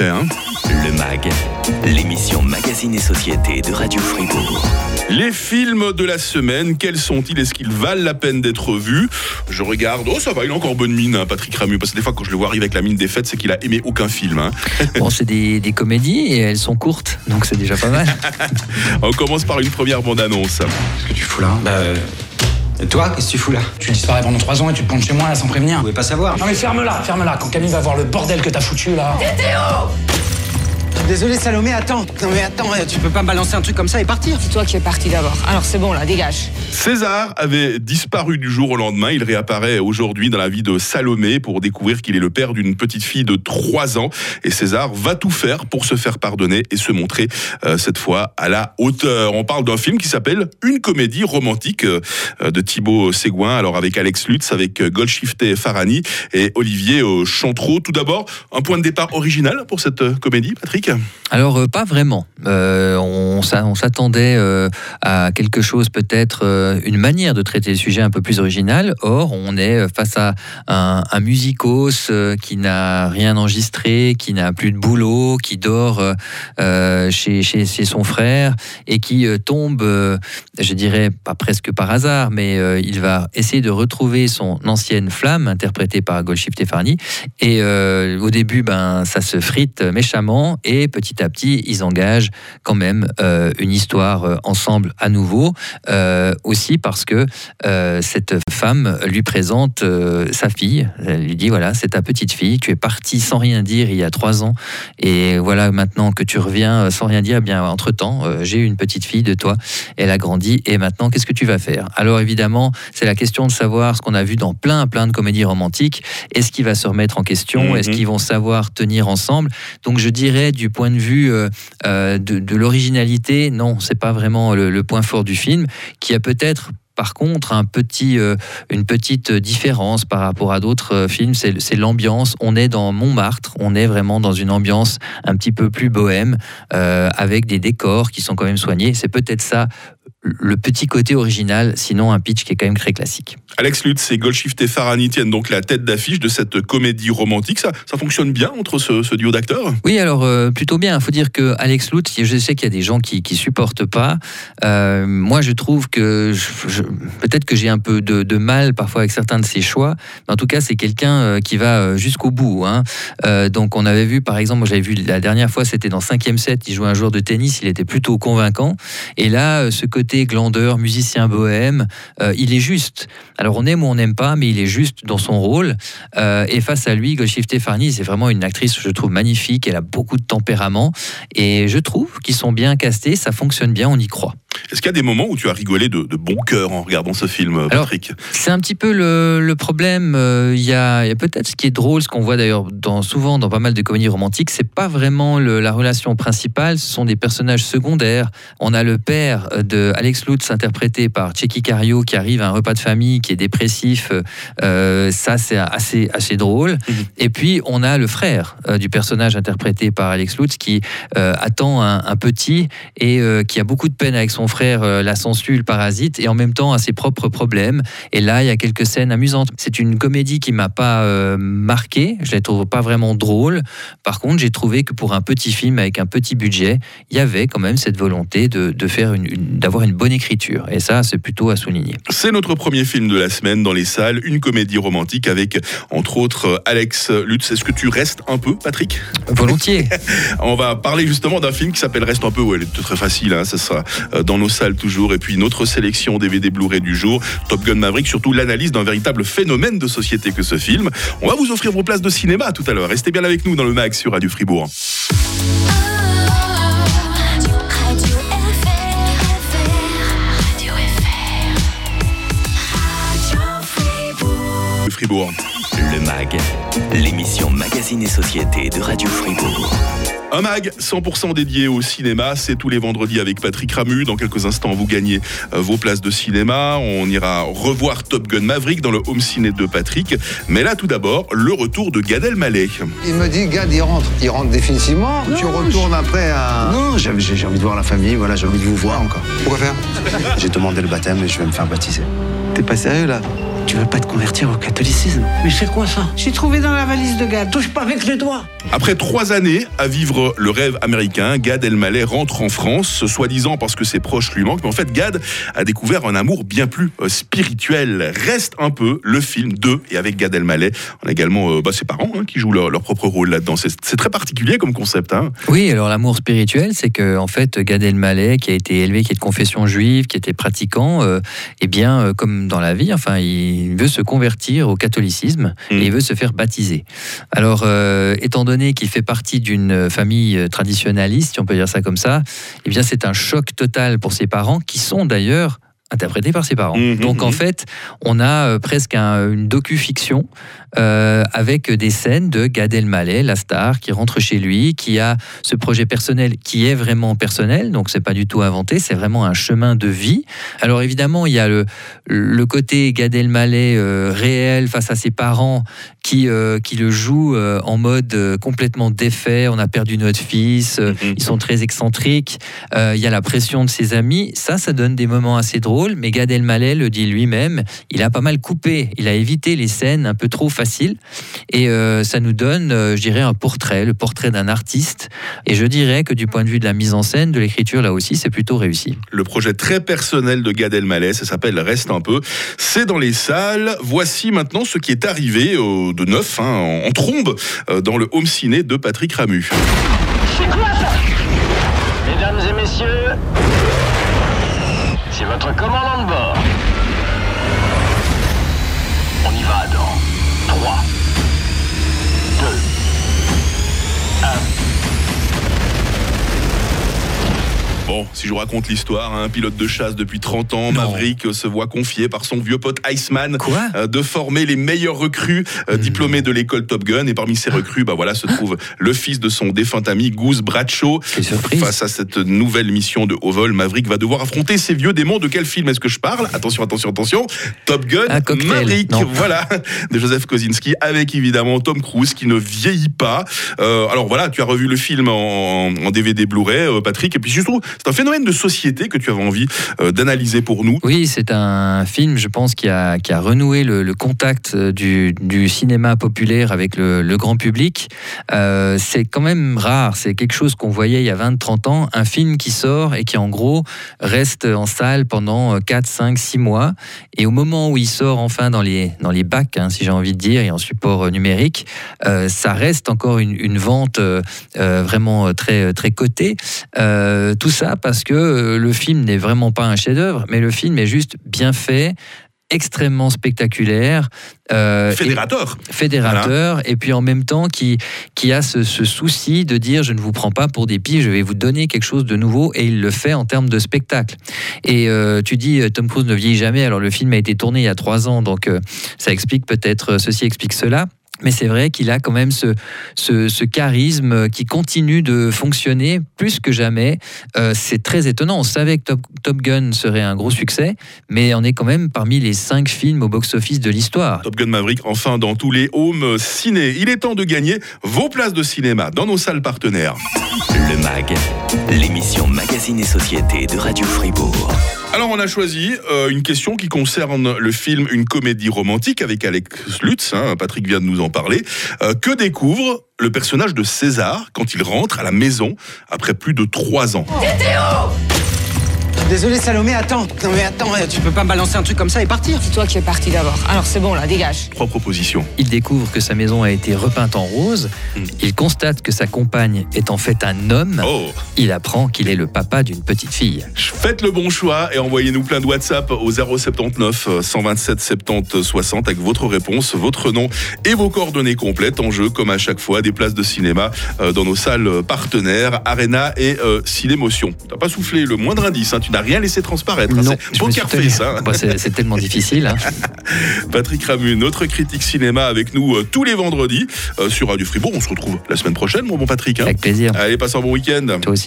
Hein Le MAG, l'émission Magazine et Société de Radio Fribourg. Les films de la semaine, quels sont-ils? Est-ce qu'ils valent la peine d'être vus? Je regarde, oh ça va, il a encore bonne mine, hein, Patrick Ramu, parce que des fois quand je le vois arriver avec la mine défaite, c'est qu'il a aimé aucun film. hein. Bon, c'est des, des comédies et elles sont courtes, donc c'est déjà pas mal. On commence par une première bande-annonce. Qu'est-ce que tu fous là? Bah. Et toi, qu'est-ce que tu fous là Tu disparais pendant trois ans et tu te pointes chez moi là sans prévenir. Vous pouvez pas savoir. Non mais ferme-la, ferme-la, quand Camille va voir le bordel que t'as foutu là. Désolé, Salomé, attends. Non, mais attends, tu peux pas me balancer un truc comme ça et partir. C'est toi qui es parti d'abord. Alors c'est bon là, dégage. César avait disparu du jour au lendemain. Il réapparaît aujourd'hui dans la vie de Salomé pour découvrir qu'il est le père d'une petite fille de 3 ans. Et César va tout faire pour se faire pardonner et se montrer euh, cette fois à la hauteur. On parle d'un film qui s'appelle Une comédie romantique euh, de Thibaut Ségouin. Alors avec Alex Lutz, avec euh, Golshifteh Farani et Olivier Chantreau. Tout d'abord, un point de départ original pour cette comédie, Patrick? Alors, euh, pas vraiment. Euh, on s'a- on s'attendait euh, à quelque chose, peut-être une manière de traiter le sujet un peu plus original. Or, on est face à un, un musicos qui n'a rien enregistré, qui n'a plus de boulot, qui dort chez, chez, son frère et qui tombe, je dirais, pas presque par hasard, mais il va essayer de retrouver son ancienne flamme, interprétée par Golshifteh Farni. Et au début, ben, ça se frite méchamment et petit à petit, ils engagent quand même euh, une histoire euh, ensemble à nouveau. Euh, aussi parce que cette femme lui présente sa fille. Elle lui dit voilà, c'est ta petite fille. Tu es parti sans rien dire il y a trois ans et voilà maintenant que tu reviens sans rien dire. Eh bien, entre temps, j'ai une petite fille de toi. Elle a grandi et maintenant, qu'est-ce que tu vas faire? Alors évidemment, c'est la question de savoir ce qu'on a vu dans plein plein de comédies romantiques. Est-ce qu'il va se remettre en question? Mhm. Est-ce qu'ils vont savoir tenir ensemble? Donc je dirais du point de vue euh, euh, de, l'originalité, non, c'est pas vraiment le, point fort du film, qui a peut-être par contre, un petit, euh, une petite différence par rapport à d'autres films, c'est l'ambiance. On est dans Montmartre, on est vraiment dans une ambiance un petit peu plus bohème, avec des décors qui sont quand même soignés. C'est peut-être ça le petit côté original, sinon un pitch qui est quand même très classique. Alex Lutz et Golshifteh Farani tiennent donc la tête d'affiche de cette comédie romantique. Ça, ça fonctionne bien entre ce, duo d'acteurs? Oui, alors euh, plutôt bien. Il faut dire que Alex Lutz, je sais qu'il y a des gens qui qui supportent pas. Euh, moi, je trouve que peut-être que j'ai un peu de, mal parfois avec certains de ses choix. Mais en tout cas, c'est quelqu'un euh, qui va jusqu'au bout. hein. Donc, on avait vu, par exemple, moi j'avais vu la dernière fois, c'était dans 5e set, il jouait un joueur de tennis, il était plutôt convaincant. Et là, ce côté glandeur, musicien bohème, il est juste. Alors, on aime ou on n'aime pas, mais il est juste dans son rôle. Euh, et face à lui, Golshifteh Farni, c'est vraiment une actrice, je trouve, magnifique. Elle a beaucoup de tempérament. Et je trouve qu'ils sont bien castés, ça fonctionne bien, on y croit. Est-ce qu'il y a des moments où tu as rigolé de, de bon cœur en regardant ce film, Alors, Patrick? C'est un petit peu le, le problème. euh, Il y a, peut-être ce qui est drôle, ce qu'on voit d'ailleurs dans, souvent dans pas mal de comédies romantiques, c'est pas vraiment le- la relation principale, ce sont des personnages secondaires. On a le père de Alex Lutz, interprété par Checky Cario, qui arrive à un repas de famille, qui est dépressif. Euh, ça, c'est assez, assez drôle. Mhm. Et puis, on a le frère euh, du personnage interprété par Alex Lutz, qui euh, attend un, un petit et euh, qui a beaucoup de peine avec son frère, euh, la sangsue, le parasite, et en même temps a ses propres problèmes. Et là, il y a quelques scènes amusantes. C'est une comédie qui m'a pas euh, marqué. Je la trouve pas vraiment drôle. Par contre, j'ai trouvé que pour un petit film avec un petit budget, il y avait quand même cette volonté de, de faire une, une- d'avoir une bonne écriture. Et ça, c'est plutôt à souligner. C'est notre premier film de la semaine dans les salles, une comédie romantique avec, entre autres, Alex Lutz. Est-ce que tu restes un peu, Patrick? Volontiers. On va parler justement d'un film qui s'appelle Reste un peu, ouais, elle est très facile, hein, ça sera euh, dans nos salles toujours. Et puis notre sélection DVD Blu-ray du jour, Top Gun Maverick, surtout l'analyse d'un véritable phénomène de société que ce film. On va vous offrir vos places de cinéma tout à l'heure. Restez bien avec nous dans le Mag sur Radio Fribourg. Fribourg. Fribourg. Le MAG, l'émission Magazine et Société de Radio Fribourg. Un mag 100% dédié au cinéma, c'est tous les vendredis avec Patrick Ramu. Dans quelques instants, vous gagnez euh, vos places de cinéma. On ira revoir Top Gun Maverick dans le home ciné de Patrick. Mais là, tout d'abord, le retour de Gad Elmaleh. Il me dit, Gad, il rentre. Il rentre définitivement Tu retournes après à... Non, j'ai envie de voir la famille, voilà, j'ai envie de vous voir encore. Pourquoi faire? J'ai demandé le baptême et je vais me faire baptiser. T'es pas sérieux, là? Tu veux pas te convertir au catholicisme? Mais c'est quoi ça? J'ai trouvé dans la valise de Gad. Touche pas avec les doigts. Après trois années à vivre le rêve américain, Gad Elmaleh rentre en France, soi-disant parce que ses proches lui manquent. Mais en fait, Gad a découvert un amour bien plus euh, spirituel. Reste un peu le film de et avec Gad Elmaleh. On a également euh, bah, ses parents hein, qui jouent leur, leur propre rôle là-dedans. C'est très particulier comme concept. Hein. Oui, alors l'amour spirituel, c'est que en fait Gad Elmaleh, qui a été élevé, qui est de confession juive, qui était pratiquant, euh, eh bien, euh, comme dans la vie, enfin, il veut se convertir au catholicisme Mm. et il veut se faire baptiser. Alors, euh, étant donné qu'il fait partie d'une famille euh, traditionnaliste, si on peut dire ça comme ça, eh bien, c'est un choc total pour ses parents, qui sont d'ailleurs interprétés par ses parents. Mhm, Donc en mhm. fait, on a euh, presque un- une docu-fiction euh, avec des scènes de Gad Elmaleh, la star, qui rentre chez lui, qui a ce projet personnel qui est vraiment personnel, donc c'est pas du tout inventé, c'est vraiment un chemin de vie. Alors évidemment, il y a le, le côté Gad Elmaleh euh, réel face à ses parents qui, euh, qui le jouent euh, en mode complètement défait, on a perdu notre fils, ils sont très excentriques, il y a la pression de ses amis, ça, ça donne des moments assez drôles, mais Gad Elmaleh le dit lui-même, il a pas mal coupé, il a évité les scènes un peu trop faciles, et euh, ça nous donne, euh, je dirais, un portrait, le portrait d'un artiste, et je dirais que du point de vue de la mise en scène, de l'écriture, là aussi, c'est plutôt réussi. Le projet très personnel de Gad Elmaleh, ça s'appelle Reste un peu. C'est dans les salles. Voici maintenant ce qui est arrivé euh, de neuf, hein, en, en trombe, euh, dans le home ciné de Patrick Ramu. Mesdames et messieurs, c'est votre commandant de bord. On y va dans 3, 2, 1. Bon, si je vous raconte l'histoire, hein, un pilote de chasse depuis 30 ans, Maverick euh, se voit confier par son vieux pote Iceman Quoi euh, de former les meilleurs recrues euh, diplômés de l'école Top Gun. Et parmi ces recrues, bah voilà, se trouve le fils de son défunt ami Goose Bradshaw. Face à cette nouvelle mission de haut vol, Maverick va devoir affronter ces vieux démons. De quel film est-ce que je parle? Attention, attention, attention. Top Gun, Maverick, non. voilà, de Joseph Kosinski, avec évidemment Tom Cruise qui ne vieillit pas. Euh, alors voilà, tu as revu le film en, en DVD Blu-ray, Patrick, et puis surtout, c'est un phénomène de société que tu avais envie euh, d'analyser pour nous. Oui, c'est un film, je pense, qui a, qui a renoué le, contact euh, du, cinéma populaire avec le, grand public. Euh, c'est quand même rare, c'est quelque chose qu'on voyait il y a 20-30 ans, un film qui sort et qui en gros reste en salle pendant 4, 5, 6 mois. Et au moment où il sort enfin dans les, dans les bacs, hein, si j'ai envie de dire, et en support numérique, ça reste encore une, une vente vraiment très, très cotée. Tout ça parce que euh, le film n'est vraiment pas un chef-d'œuvre, mais le film est juste bien fait, extrêmement spectaculaire. euh, et- Fédérateur. fédérateur et puis en même temps qui, qui a ce, ce souci de dire je ne vous prends pas pour des pieds, je vais vous donner quelque chose de nouveau et il le fait en termes de spectacle. Et euh, tu dis euh, Tom Cruise ne vieillit jamais, alors le film a été tourné il y a trois ans, donc euh, ça explique peut-être, ceci explique cela. Mais c'est vrai qu'il a quand même ce, ce, ce charisme qui continue de fonctionner plus que jamais. Euh, c'est très étonnant. On savait que Top, Top Gun serait un gros succès, mais on est quand même parmi les cinq films au box-office de l'histoire. Top Gun Maverick, enfin dans tous les homes ciné. Il est temps de gagner vos places de cinéma dans nos salles partenaires. Le MAG, l'émission Magazine et Société de Radio Fribourg. Alors on a choisi euh, une question qui concerne le film Une comédie romantique avec Alex Lutz, hein, Patrick vient de nous en parler. Euh, que découvre le personnage de César quand il rentre à la maison après plus de trois ans? Désolé Salomé, attends. Non mais attends, tu peux pas me balancer un truc comme ça et partir. C'est toi qui es parti d'abord. Alors c'est bon là, dégage. Trois propositions. Il découvre que sa maison a été repeinte en rose. Hmm. Il constate que sa compagne est en fait un homme. Oh Il apprend qu'il est le papa d'une petite fille. Faites le bon choix et envoyez-nous plein de WhatsApp au 079 euh, 127 70 60 avec votre réponse, votre nom et vos coordonnées complètes en jeu comme à chaque fois des places de cinéma euh, dans nos salles partenaires Arena et euh, Cinémotion. T'as pas soufflé le moindre indice, hein, tu n'as rien laissé transparaître. hein, Non, c'est poker face, hein. Bah, c'est c'est tellement difficile. hein. Patrick Ramu, notre critique cinéma avec nous euh, tous les vendredis euh, sur Radio Fribourg. On se retrouve la semaine prochaine, mon bon Patrick. hein. Avec plaisir. Allez, passe un bon week-end. Toi aussi.